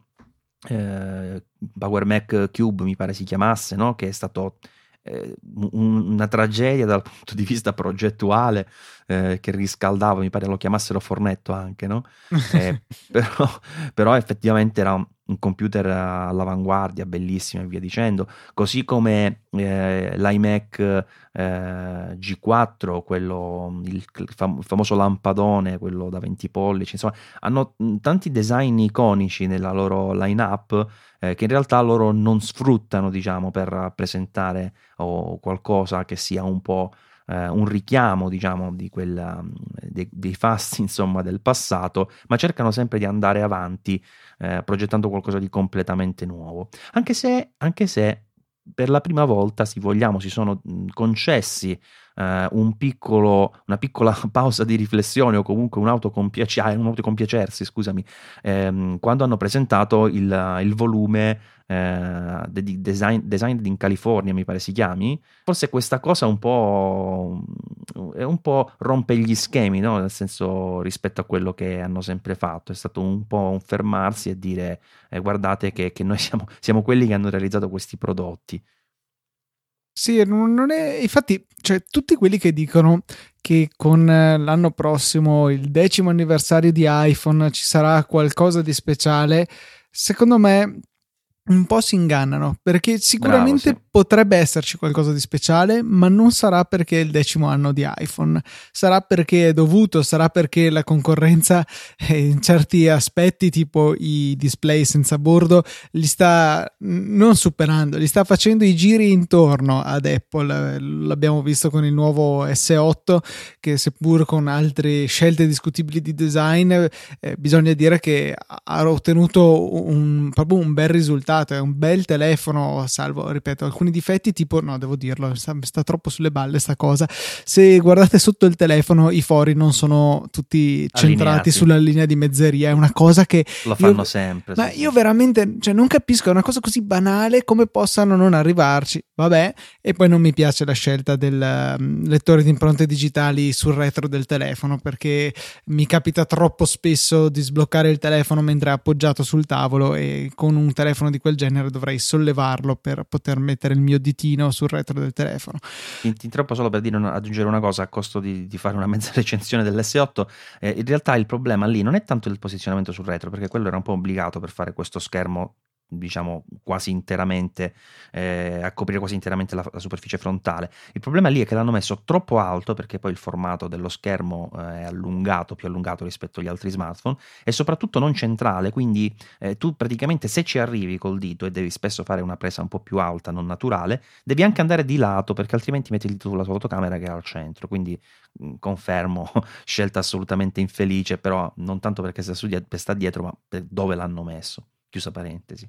eh, Power Mac Cube, mi pare si chiamasse, no? Che è stato eh, un- una tragedia dal punto di vista progettuale eh, che riscaldava, mi pare lo chiamassero fornetto anche, no? [LAUGHS] Eh, però, però effettivamente era un- computer all'avanguardia, bellissimo e via dicendo, così come eh, l'iMac eh, G4, quello, il, fam- famoso lampadone, quello da 20 pollici, insomma, hanno tanti design iconici nella loro line-up eh, che in realtà loro non sfruttano, diciamo, per presentare o qualcosa che sia un po' eh, un richiamo, diciamo, di quella, dei, dei fasti, [LAUGHS] insomma, del passato, ma cercano sempre di andare avanti eh, progettando qualcosa di completamente nuovo. Anche se, anche se per la prima volta, se vogliamo, si sono concessi eh, un piccolo, una piccola [LAUGHS] pausa di riflessione o comunque ah, un autocompiacersi, scusami, ehm, quando hanno presentato il, il volume eh, di design, Designed in California, mi pare si chiami, forse questa cosa un po', un po rompe gli schemi, no? nel senso rispetto a quello che hanno sempre fatto, è stato un po' un fermarsi e dire eh, guardate che, che noi [LAUGHS] siamo, siamo quelli che hanno realizzato questi prodotti. Sì, non è. Infatti, cioè, tutti quelli che dicono che con eh, l'anno prossimo, il decimo anniversario di iPhone, ci sarà qualcosa di speciale, secondo me un po' si ingannano perché sicuramente Bravo, sì. potrebbe esserci qualcosa di speciale, ma non sarà perché è il decimo anno di iPhone, sarà perché è dovuto, sarà perché la concorrenza in certi aspetti, tipo i display senza bordo, li sta non superando, li sta facendo i giri intorno ad Apple. L'abbiamo visto con il nuovo S8 che seppur con altre scelte discutibili di design, eh, bisogna dire che ha ottenuto un, proprio un bel risultato risultato, è un bel telefono, salvo, ripeto, alcuni difetti tipo, no, devo dirlo, sta, sta troppo sulle balle sta cosa. Se guardate sotto il telefono, i fori non sono tutti centrati Allineati. sulla linea di mezzeria, è una cosa che... Lo fanno io, sempre. Ma sì, io veramente, cioè, non capisco, è una cosa così banale come possano non arrivarci, vabbè, e poi non mi piace la scelta del um, lettore di impronte digitali sul retro del telefono, perché mi capita troppo spesso di sbloccare il telefono mentre è appoggiato sul tavolo e con un telefono di quel genere dovrei sollevarlo per poter mettere il mio ditino sul retro del telefono. Ti, ti interrompo solo per dire, aggiungere una cosa a costo di, di fare una mezza [LAUGHS] recensione dell'S8. Eh, in realtà il problema lì non è tanto il posizionamento sul retro, perché quello era un po' obbligato per fare questo schermo diciamo quasi interamente eh, a coprire quasi interamente la, la, superficie frontale. Il problema lì è che l'hanno messo troppo alto perché poi il formato dello schermo eh, è allungato, più allungato rispetto agli altri smartphone e soprattutto non centrale, quindi eh, tu praticamente se ci arrivi col dito e devi spesso fare una presa un po' più alta, non naturale, devi anche andare di lato perché altrimenti metti il dito sulla tua fotocamera che è al centro, quindi mh, mm, confermo, [LAUGHS] scelta assolutamente infelice, però non tanto perché sta dietro, ma per dove l'hanno messo. Chiusa parentesi.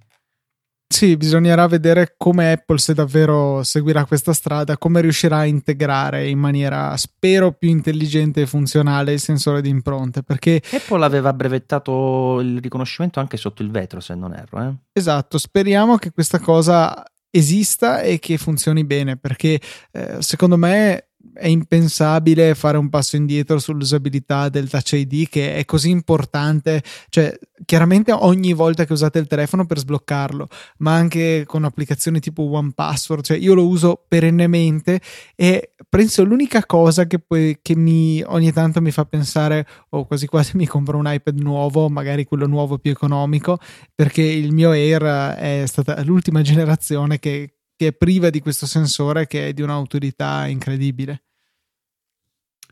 Sì, bisognerà vedere come Apple, se davvero seguirà questa strada, come riuscirà a integrare in maniera, spero, più intelligente e funzionale il sensore di impronte. Perché Apple aveva brevettato il riconoscimento anche sotto il vetro, se non erro. Eh? Esatto, speriamo che questa cosa esista e che funzioni bene, perché eh, secondo me è impensabile fare un passo indietro sull'usabilità del Touch ID che è così importante, cioè chiaramente ogni volta che usate il telefono per sbloccarlo, ma anche con applicazioni tipo One Password, cioè io lo uso perennemente e penso l'unica cosa che, poi, che mi, ogni tanto mi fa pensare o oh, quasi quasi mi compro un iPad nuovo, magari quello nuovo più economico, perché il mio Air è stata l'ultima generazione che è priva di questo sensore che è di un'autorità incredibile.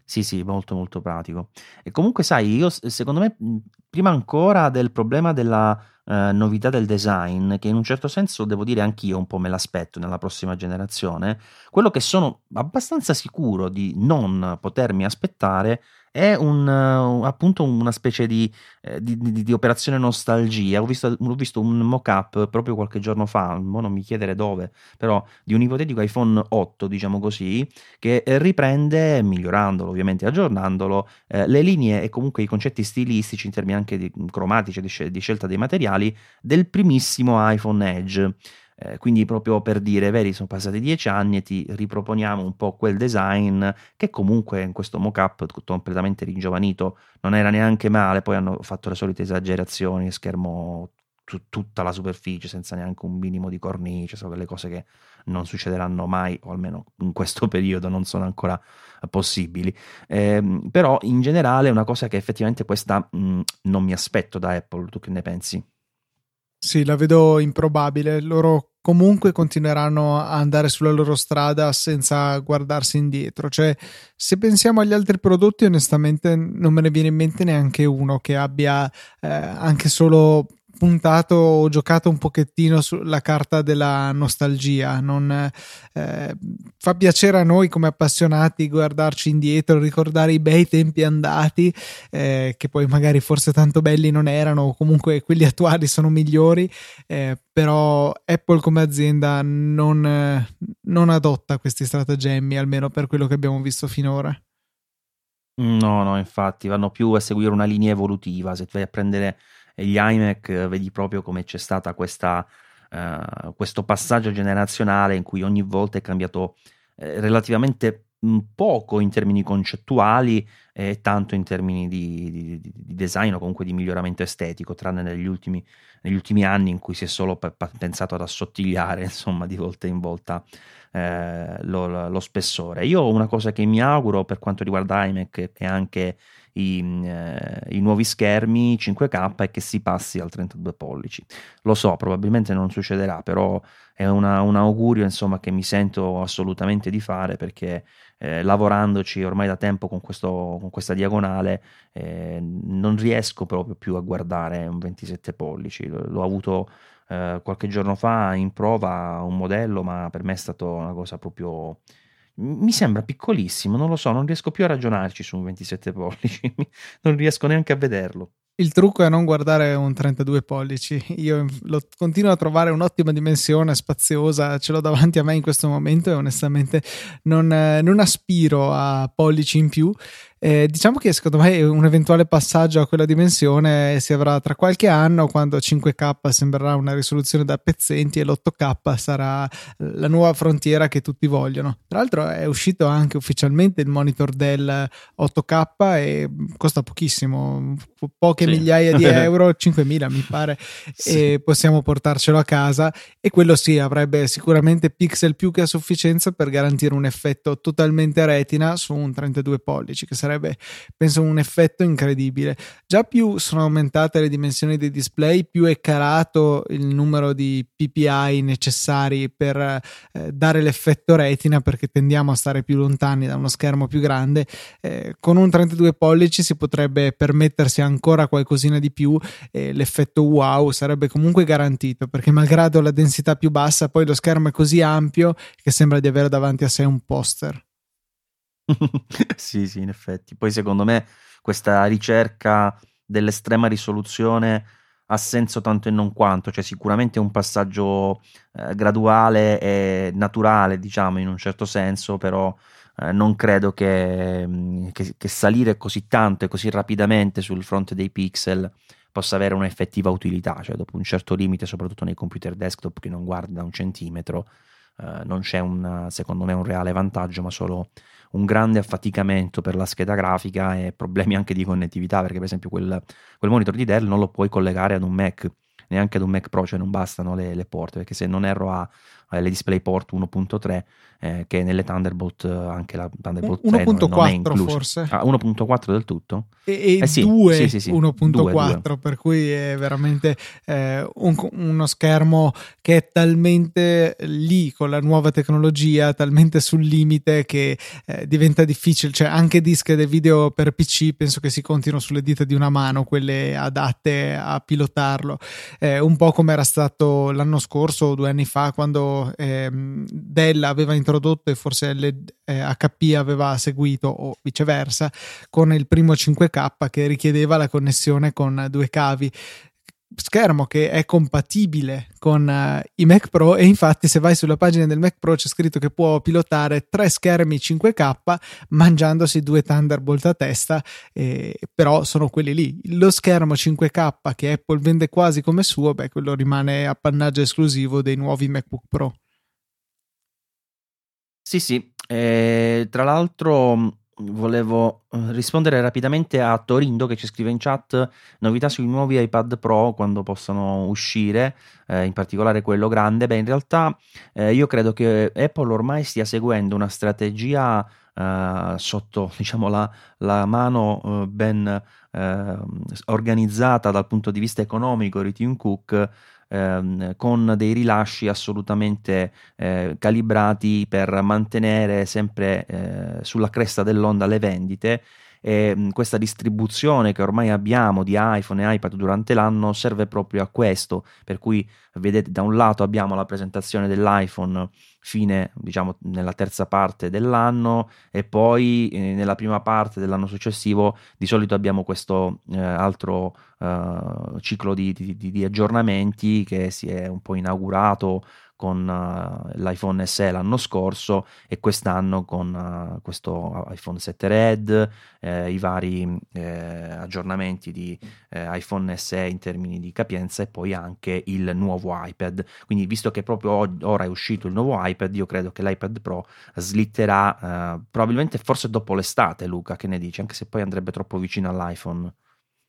Sì, sì, molto molto pratico. E comunque sai, io secondo me prima ancora del problema della eh, novità del design, che in un certo senso devo dire anch'io un po' me l'aspetto nella prossima generazione, quello che sono abbastanza sicuro di non potermi aspettare è un, uh, appunto una specie di, eh, di, di, di, operazione nostalgia. Ho visto, ho visto un mock-up proprio qualche giorno fa, non mi chiedere dove, però di un ipotetico iPhone 8, diciamo così, che riprende, migliorandolo ovviamente, aggiornandolo, eh, le linee e comunque i concetti stilistici in termini anche di cromatici, di, di scelta dei materiali, del primissimo iPhone Edge. Eh, quindi proprio per dire, vedi, sono passati dieci anni e ti riproponiamo un po' quel design che comunque in questo mock-up completamente ringiovanito non era neanche male, poi hanno fatto le solite esagerazioni, schermo su tutta la superficie senza neanche un minimo di cornice, sono quelle cose che non succederanno mai, o almeno in questo periodo non sono ancora possibili. Eh, però in generale è una cosa che effettivamente questa mh, non mi aspetto da Apple, tu che ne pensi? Sì, la vedo improbabile. Loro comunque continueranno a andare sulla loro strada senza guardarsi indietro. Cioè, se pensiamo agli altri prodotti, onestamente non me ne viene in mente neanche uno che abbia eh, anche solo puntato o giocato un pochettino sulla carta della nostalgia. Non, eh, fa piacere a noi come appassionati guardarci indietro, ricordare i bei tempi andati, eh, che poi magari forse tanto belli non erano, o comunque quelli attuali sono migliori. Eh, però Apple come azienda non, non adotta questi stratagemmi, almeno per quello che abbiamo visto finora. No, no, infatti vanno più a seguire una linea evolutiva. Se tu vai a prendere gli iMac eh, vedi proprio come c'è stato uh, questo passaggio generazionale in cui ogni volta è cambiato eh, relativamente poco in termini concettuali e tanto in termini di, di, di, design o comunque di miglioramento estetico, tranne negli ultimi, negli ultimi anni in cui si è solo p- pensato ad assottigliare [LAUGHS] insomma di volta in volta eh, lo, lo, spessore. Io una cosa che mi auguro per quanto riguarda iMac e anche i, eh, i, nuovi schermi 5K e che si passi al 32 pollici. Lo so, probabilmente non succederà, però è una, un augurio insomma, che mi sento assolutamente di fare perché eh, lavorandoci ormai da tempo con, questo, con questa diagonale eh, non riesco proprio più a guardare un 27 pollici. L- l'ho avuto eh, qualche giorno fa in prova un modello, ma per me è stata una cosa proprio mi sembra piccolissimo, non lo so, non riesco più a ragionarci su un 27 pollici, [LAUGHS] non riesco neanche a vederlo. Il trucco è non guardare un 32 pollici. Io lo continuo a trovare un'ottima dimensione spaziosa, ce l'ho davanti a me in questo momento e onestamente non, non aspiro a pollici in più eh, diciamo che secondo me un eventuale passaggio a quella dimensione si avrà tra qualche anno quando 5K sembrerà una risoluzione da pezzenti e l'8K sarà la nuova frontiera che tutti vogliono. Tra l'altro è uscito anche ufficialmente il monitor del 8K e costa pochissimo, poche sì. migliaia di [LAUGHS] euro, 5.000 mi pare, sì. e possiamo portarcelo a casa e quello sì avrebbe sicuramente pixel più che a sufficienza per garantire un effetto totalmente retina su un 32 pollici che sarebbe sarebbe penso un effetto incredibile. Già più sono aumentate le dimensioni dei display, più è calato il numero di PPI necessari per eh, dare l'effetto retina perché tendiamo a stare più lontani da uno schermo più grande. Eh, con un 32 pollici si potrebbe permettersi ancora qualcosina di più e l'effetto wow sarebbe comunque garantito perché malgrado la densità più bassa poi lo schermo è così ampio che sembra di avere davanti a sé un poster. [LAUGHS] sì, sì, in effetti. Poi secondo me questa ricerca dell'estrema risoluzione ha senso tanto e non quanto, cioè sicuramente è un passaggio eh, graduale e naturale, diciamo, in un certo senso, però eh, non credo che, mm, che, che, salire così tanto e così rapidamente sul fronte dei pixel possa avere un'effettiva utilità, cioè dopo un certo limite, soprattutto nei computer desktop che non guardi da un centimetro, eh, non c'è un, secondo me un reale vantaggio, ma solo un grande affaticamento per la scheda grafica e problemi anche di connettività, perché per esempio quel, quel monitor di Dell non lo puoi collegare ad un Mac, neanche ad un Mac Pro, cioè non bastano le, le porte, perché se non erro ha le DisplayPort 1.3 eh, che nelle Thunderbolt anche la Thunderbolt 3 1.4 non, è incluso. forse ah, 1.4 del tutto e, e eh sì, 2 sì, sì, sì. 1.4 2, 2. per cui è veramente eh, un, uno schermo che è talmente lì con la nuova tecnologia talmente sul limite che eh, diventa difficile cioè anche dische del video per PC penso che si contino sulle dita di una mano quelle adatte a pilotarlo eh, un po' come era stato l'anno scorso o due anni fa quando ehm, Dell aveva introdotto introdotto e forse l'HP eh, aveva seguito o viceversa con il primo 5K che richiedeva la connessione con due cavi schermo che è compatibile con uh, i Mac Pro e infatti se vai sulla pagina del Mac Pro c'è scritto che può pilotare tre schermi 5K mangiandosi due Thunderbolt a testa eh, però sono quelli lì lo schermo 5K che Apple vende quasi come suo beh quello rimane appannaggio esclusivo dei nuovi MacBook Pro sì, sì. E, tra l'altro volevo eh, rispondere rapidamente a Torindo che ci scrive in chat novità sui nuovi iPad Pro quando possano uscire, eh, in particolare quello grande. Beh, in realtà eh, io credo che Apple ormai stia seguendo una strategia eh, sotto [LAUGHS] diciamo, la, la mano eh, ben eh, organizzata dal punto di vista economico di Tim Cook ehm, con dei rilasci assolutamente eh, calibrati per mantenere sempre eh, sulla cresta dell'onda le vendite e mh, questa distribuzione che ormai abbiamo di iPhone e iPad durante l'anno serve proprio a questo, per cui vedete da un lato abbiamo la presentazione dell'iPhone fine diciamo nella terza parte dell'anno e poi eh, nella prima parte dell'anno successivo di solito abbiamo questo eh, altro eh, ciclo di, di, di, aggiornamenti che si è un po' inaugurato con uh, l'iPhone SE l'anno scorso e quest'anno con uh, questo iPhone 7 Red, eh, i vari eh, aggiornamenti di eh, iPhone SE in termini di capienza e poi anche il nuovo iPad. Quindi visto che proprio ora è uscito il nuovo iPad, io credo che l'iPad Pro slitterà probabilmente forse dopo l'estate, Luca, che ne dici? Anche se poi andrebbe troppo vicino all'iPhone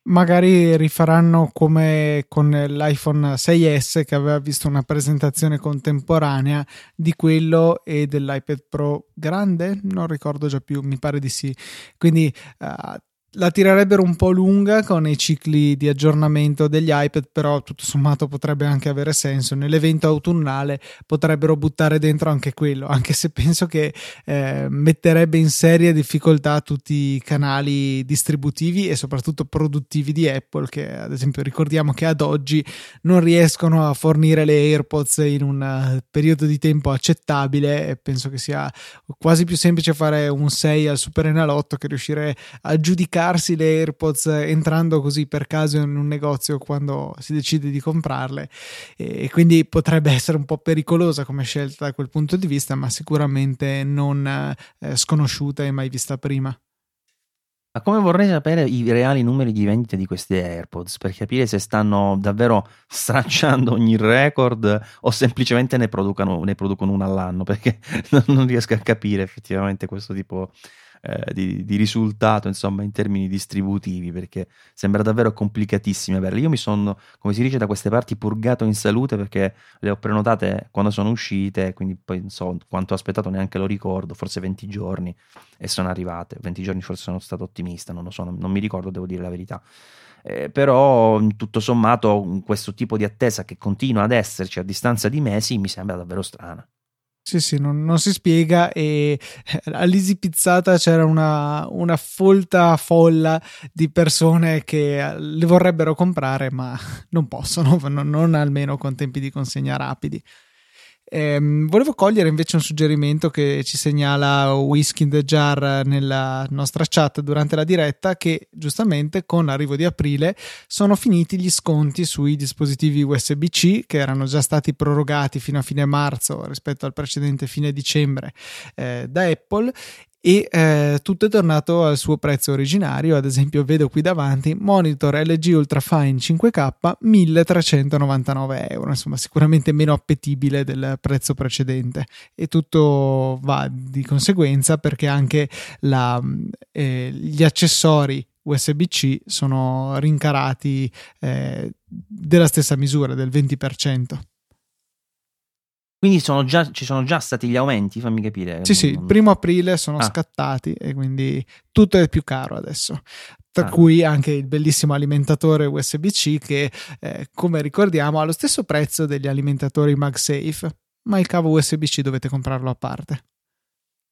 magari rifaranno come con l'iPhone 6S che aveva visto una presentazione contemporanea di quello e dell'iPad Pro grande, non ricordo già più, mi pare di sì. Quindi uh, la tirerebbero un po' lunga con i cicli di aggiornamento degli iPad, però tutto sommato potrebbe anche avere senso. Nell'evento autunnale potrebbero buttare dentro anche quello, anche se penso che eh, metterebbe in seria difficoltà tutti i canali distributivi e soprattutto produttivi di Apple, che ad esempio ricordiamo che ad oggi non riescono a fornire le AirPods in un eh, periodo di tempo accettabile e penso che sia quasi più semplice fare un 6 al Super Enalotto che riuscire a giudicare giocarsi le AirPods entrando così per caso in un negozio quando si decide di comprarle e quindi potrebbe [LAUGHS] essere un po' pericolosa come scelta da quel punto di vista ma sicuramente non eh, sconosciuta e mai vista prima. Ma come vorrei sapere i reali numeri di vendita di queste AirPods per capire se stanno davvero stracciando ogni record o semplicemente ne, ne producono una all'anno, perché [LAUGHS] non riesco a capire effettivamente questo tipo eh, di, di, risultato, insomma, in termini distributivi, perché sembra davvero complicatissimo averle. Io mi sono, come si dice da queste parti, purgato in salute perché le ho prenotate quando sono uscite, quindi poi non so quanto ho aspettato, neanche lo ricordo, forse 20 giorni e sono arrivate. 20 giorni forse sono stato ottimista, non lo so, non, non mi ricordo, devo dire la verità. Eh, però tutto sommato questo tipo di attesa che continua ad esserci a distanza di mesi mi sembra davvero strana. Sì, sì, non, non, si spiega e eh, all'Easy Pizzata c'era una, una, folta folla di persone che eh, le vorrebbero comprare ma [LAUGHS] non possono, non, non almeno con tempi di consegna rapidi. Ehm, volevo cogliere invece un suggerimento che ci segnala Whisky in the Jar nella nostra chat durante la diretta che giustamente con l'arrivo di aprile sono finiti gli sconti sui dispositivi USB-C che erano già stati prorogati fino a fine marzo rispetto al precedente fine dicembre eh, da Apple e eh, tutto è tornato al suo prezzo originario. Ad esempio, vedo qui davanti monitor LG Ultrafine 5K 1399 euro, insomma, sicuramente meno appetibile del prezzo precedente. E tutto va di conseguenza perché anche la, eh, gli accessori USB-C sono rincarati eh, della stessa misura, del 20%. Quindi sono già, ci sono già stati gli aumenti, fammi capire. Sì, sì, il primo aprile sono ah. scattati e quindi tutto è più caro adesso. Tra ah. cui anche il bellissimo alimentatore USB-C che, eh, come ricordiamo, ha lo stesso prezzo degli alimentatori MagSafe, ma il cavo USB-C dovete comprarlo a parte.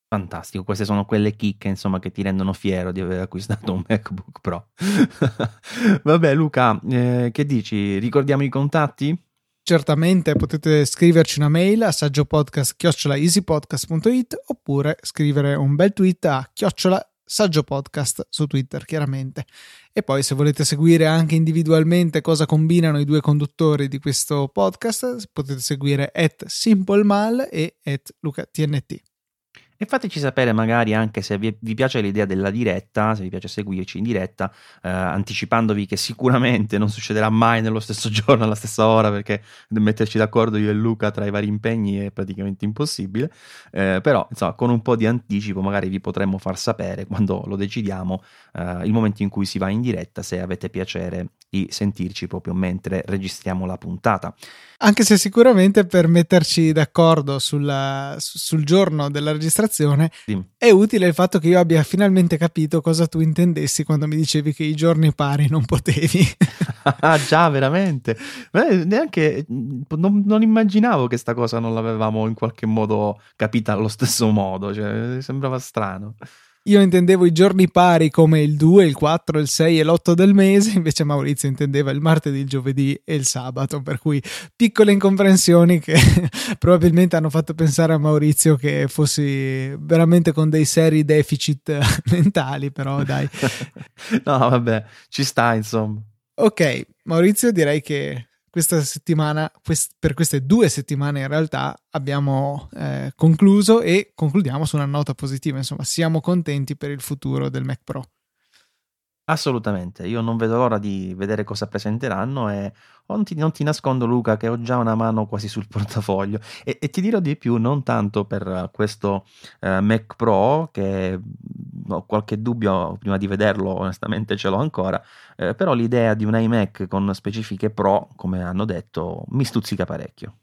Fantastico, queste sono quelle chicche insomma che ti rendono fiero di aver acquistato un MacBook Pro. [LAUGHS] Vabbè Luca, eh, che dici? Ricordiamo i contatti? Certamente potete scriverci una mail a saggiopodcast.easypodcast.it oppure scrivere un bel tweet a chiocciola saggiopodcast su Twitter, chiaramente. E poi se volete seguire anche individualmente cosa combinano i due conduttori di questo podcast, potete seguire at simplemal e at lucatnt. E fateci sapere magari anche se vi, piace l'idea della diretta, se vi piace seguirci in diretta, eh, anticipandovi che sicuramente non succederà mai nello stesso [LAUGHS] giorno, alla stessa ora, perché metterci d'accordo io e Luca tra i vari impegni è praticamente impossibile. Eh, però, insomma, con un po' di anticipo magari vi potremmo far sapere quando lo decidiamo, eh, il momento in cui si va in diretta, se avete piacere di sentirci proprio mentre registriamo la puntata. Anche se sicuramente per metterci d'accordo sulla, sul giorno della registrazione sì. è utile il fatto che io abbia finalmente capito cosa tu intendessi quando mi dicevi che i giorni pari non potevi. [LAUGHS] ah, già, veramente. Beh, neanche non, non, immaginavo che sta cosa non l'avevamo in qualche modo capita allo stesso modo. Cioè, sembrava strano. Io intendevo i giorni pari come il 2, il 4, il 6 e l'8 del mese, [LAUGHS] invece Maurizio intendeva il martedì, il giovedì e il sabato, per cui piccole incomprensioni che [LAUGHS] probabilmente hanno fatto pensare a Maurizio che fossi veramente con dei seri deficit [LAUGHS] mentali, però dai. no, vabbè, ci sta insomma. Ok, Maurizio direi che questa settimana, quest- per queste due settimane in realtà abbiamo eh, concluso e concludiamo su una nota positiva, insomma siamo contenti per il futuro del Mac Pro. Assolutamente, io non vedo l'ora di vedere cosa presenteranno e non ti, non ti nascondo Luca che ho già una mano quasi sul portafoglio. E, e ti dirò di più, non tanto per questo eh, Mac Pro che ho qualche dubbio prima di vederlo, onestamente ce l'ho ancora, eh, però l'idea di un iMac con specifiche Pro, come hanno detto, mi stuzzica parecchio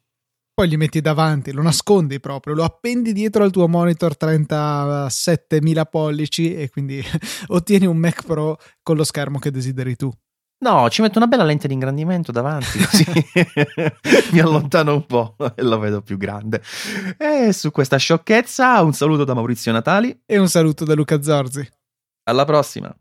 poi gli metti davanti, lo nascondi proprio, lo appendi dietro al tuo monitor 37.000 pollici e quindi [LAUGHS] ottieni un Mac Pro con lo schermo che desideri tu. No, ci metto una bella lente di ingrandimento davanti, [LAUGHS] così [LAUGHS] mi allontano un po' e lo vedo più grande. E su questa sciocchezza un saluto da Maurizio Natali e un saluto da Luca Zorzi. Alla prossima.